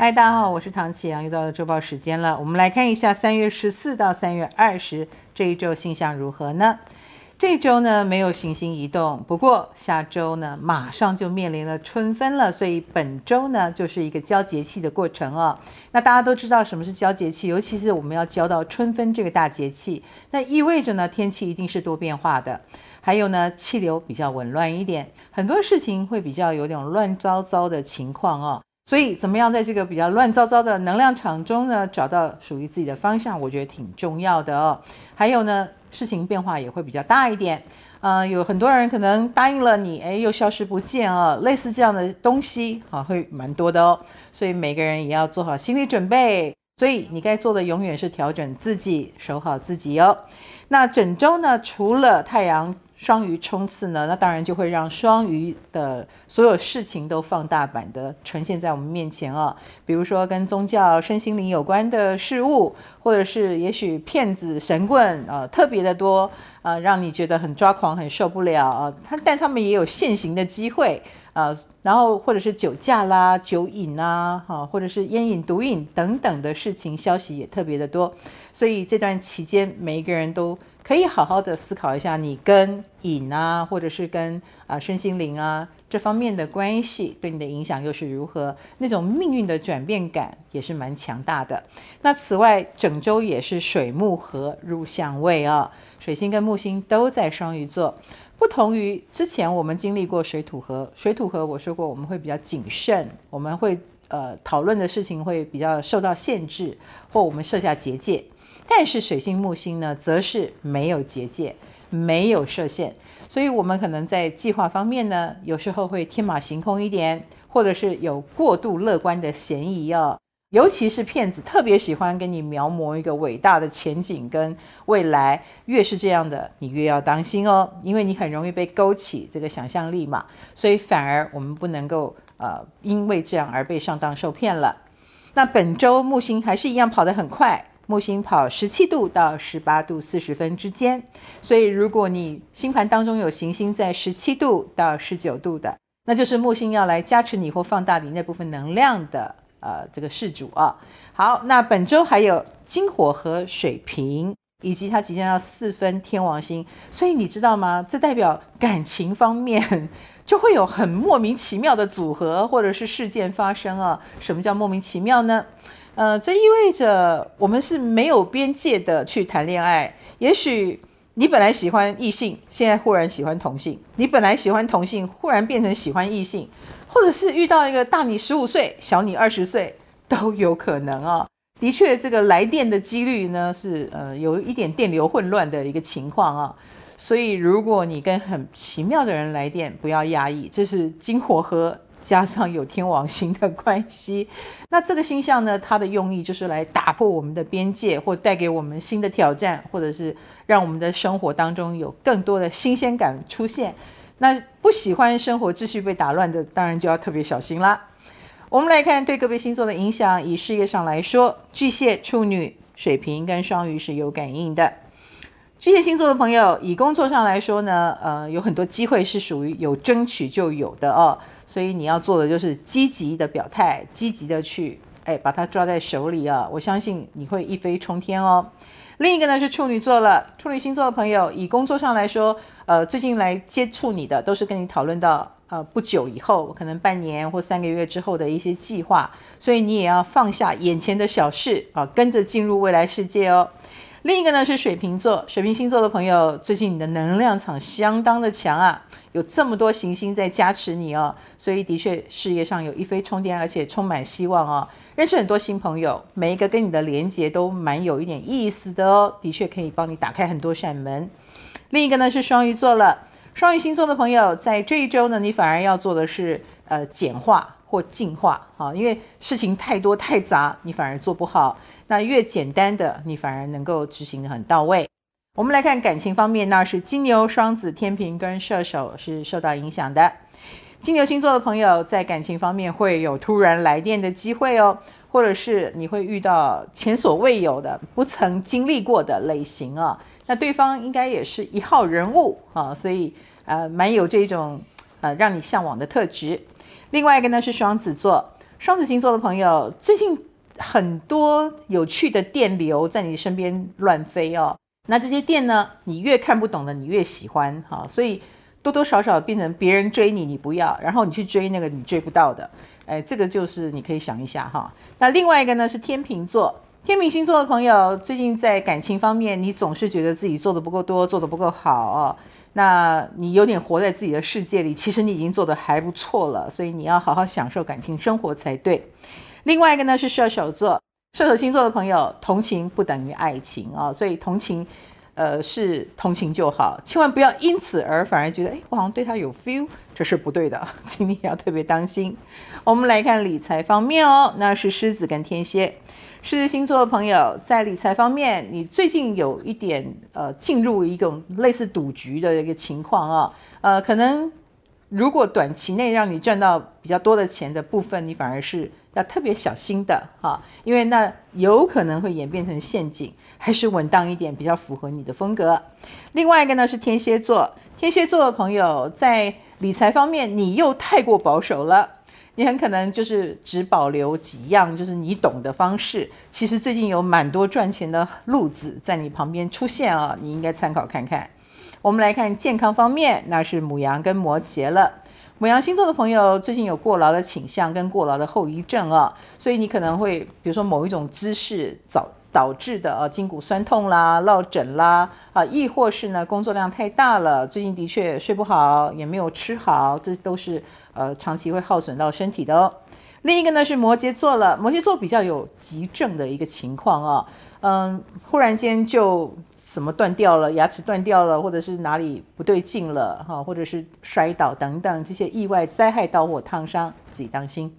嗨，大家好，我是唐启阳，又到了周报时间了。我们来看一下三月十四到三月二十这一周星象如何呢？这周呢没有行星移动，不过下周呢马上就面临了春分了，所以本周呢就是一个交节气的过程哦。那大家都知道什么是交节气，尤其是我们要交到春分这个大节气，那意味着呢天气一定是多变化的，还有呢气流比较紊乱一点，很多事情会比较有点乱糟糟的情况哦。所以，怎么样在这个比较乱糟糟的能量场中呢，找到属于自己的方向，我觉得挺重要的哦。还有呢，事情变化也会比较大一点。呃，有很多人可能答应了你，哎，又消失不见哦。类似这样的东西啊，会蛮多的哦。所以每个人也要做好心理准备。所以你该做的永远是调整自己，守好自己哦。那整周呢，除了太阳。双鱼冲刺呢，那当然就会让双鱼的所有事情都放大版的呈现在我们面前啊。比如说跟宗教、身心灵有关的事物，或者是也许骗子、神棍啊，特别的多啊，让你觉得很抓狂、很受不了啊。他但他们也有现行的机会啊，然后或者是酒驾啦、酒瘾啊，哈，或者是烟瘾、毒瘾等等的事情，消息也特别的多。所以这段期间，每一个人都。可以好好的思考一下，你跟瘾啊，或者是跟啊身心灵啊这方面的关系，对你的影响又是如何？那种命运的转变感也是蛮强大的。那此外，整周也是水木合入相位啊，水星跟木星都在双鱼座。不同于之前我们经历过水土合，水土合我说过我们会比较谨慎，我们会呃讨论的事情会比较受到限制，或我们设下结界。但是水星木星呢，则是没有结界，没有设限，所以我们可能在计划方面呢，有时候会天马行空一点，或者是有过度乐观的嫌疑哦。尤其是骗子特别喜欢跟你描摹一个伟大的前景跟未来，越是这样的，你越要当心哦，因为你很容易被勾起这个想象力嘛。所以反而我们不能够呃，因为这样而被上当受骗了。那本周木星还是一样跑得很快。木星跑十七度到十八度四十分之间，所以如果你星盘当中有行星在十七度到十九度的，那就是木星要来加持你或放大你那部分能量的呃这个事主啊。好，那本周还有金火和水瓶，以及它即将要四分天王星，所以你知道吗？这代表感情方面就会有很莫名其妙的组合或者是事件发生啊。什么叫莫名其妙呢？呃，这意味着我们是没有边界的去谈恋爱。也许你本来喜欢异性，现在忽然喜欢同性；你本来喜欢同性，忽然变成喜欢异性，或者是遇到一个大你十五岁、小你二十岁都有可能啊、的确，这个来电的几率呢是呃有一点电流混乱的一个情况啊。所以，如果你跟很奇妙的人来电，不要压抑，这是金火合。加上有天王星的关系，那这个星象呢，它的用意就是来打破我们的边界，或带给我们新的挑战，或者是让我们的生活当中有更多的新鲜感出现。那不喜欢生活秩序被打乱的，当然就要特别小心啦。我们来看对个别星座的影响，以事业上来说，巨蟹、处女、水瓶跟双鱼是有感应的。巨蟹星座的朋友，以工作上来说呢，呃，有很多机会是属于有争取就有的哦，所以你要做的就是积极的表态，积极的去，哎，把它抓在手里啊！我相信你会一飞冲天哦。另一个呢是处女座了，处女星座的朋友，以工作上来说，呃，最近来接触你的都是跟你讨论到，呃，不久以后，可能半年或三个月之后的一些计划，所以你也要放下眼前的小事啊，跟着进入未来世界哦。另一个呢是水瓶座，水瓶星座的朋友，最近你的能量场相当的强啊，有这么多行星在加持你哦，所以的确事业上有一飞冲天，而且充满希望哦。认识很多新朋友，每一个跟你的连接都蛮有一点意思的哦，的确可以帮你打开很多扇门。另一个呢是双鱼座了，双鱼星座的朋友，在这一周呢，你反而要做的是呃简化。或进化啊，因为事情太多太杂，你反而做不好。那越简单的，你反而能够执行得很到位。我们来看感情方面，那是金牛、双子、天平跟射手是受到影响的。金牛星座的朋友在感情方面会有突然来电的机会哦，或者是你会遇到前所未有的、不曾经历过的类型啊。那对方应该也是一号人物啊，所以呃，蛮有这种呃让你向往的特质。另外一个呢是双子座，双子星座的朋友，最近很多有趣的电流在你身边乱飞哦。那这些电呢，你越看不懂的，你越喜欢哈。所以多多少少变成别人追你，你不要，然后你去追那个你追不到的。哎，这个就是你可以想一下哈。那另外一个呢是天秤座，天秤星座的朋友，最近在感情方面，你总是觉得自己做的不够多，做的不够好哦。那你有点活在自己的世界里，其实你已经做得还不错了，所以你要好好享受感情生活才对。另外一个呢是射手座，射手星座的朋友，同情不等于爱情啊，所以同情，呃，是同情就好，千万不要因此而反而觉得，哎，我好像对他有 feel，这是不对的，请你要特别当心。我们来看理财方面哦，那是狮子跟天蝎。狮子星座的朋友，在理财方面，你最近有一点呃进入一种类似赌局的一个情况啊，呃，可能如果短期内让你赚到比较多的钱的部分，你反而是要特别小心的哈，因为那有可能会演变成陷阱，还是稳当一点比较符合你的风格。另外一个呢是天蝎座，天蝎座的朋友在理财方面，你又太过保守了。你很可能就是只保留几样，就是你懂的方式。其实最近有蛮多赚钱的路子在你旁边出现啊，你应该参考看看。我们来看健康方面，那是母羊跟摩羯了。母羊星座的朋友最近有过劳的倾向跟过劳的后遗症啊，所以你可能会比如说某一种姿势早。导致的啊筋骨酸痛啦、落枕啦啊，亦或是呢工作量太大了，最近的确睡不好，也没有吃好，这都是呃长期会耗损到身体的哦。另一个呢是摩羯座了，摩羯座比较有急症的一个情况啊，嗯，忽然间就什么断掉了，牙齿断掉了，或者是哪里不对劲了哈，或者是摔倒等等这些意外灾害、刀火烫伤，自己当心。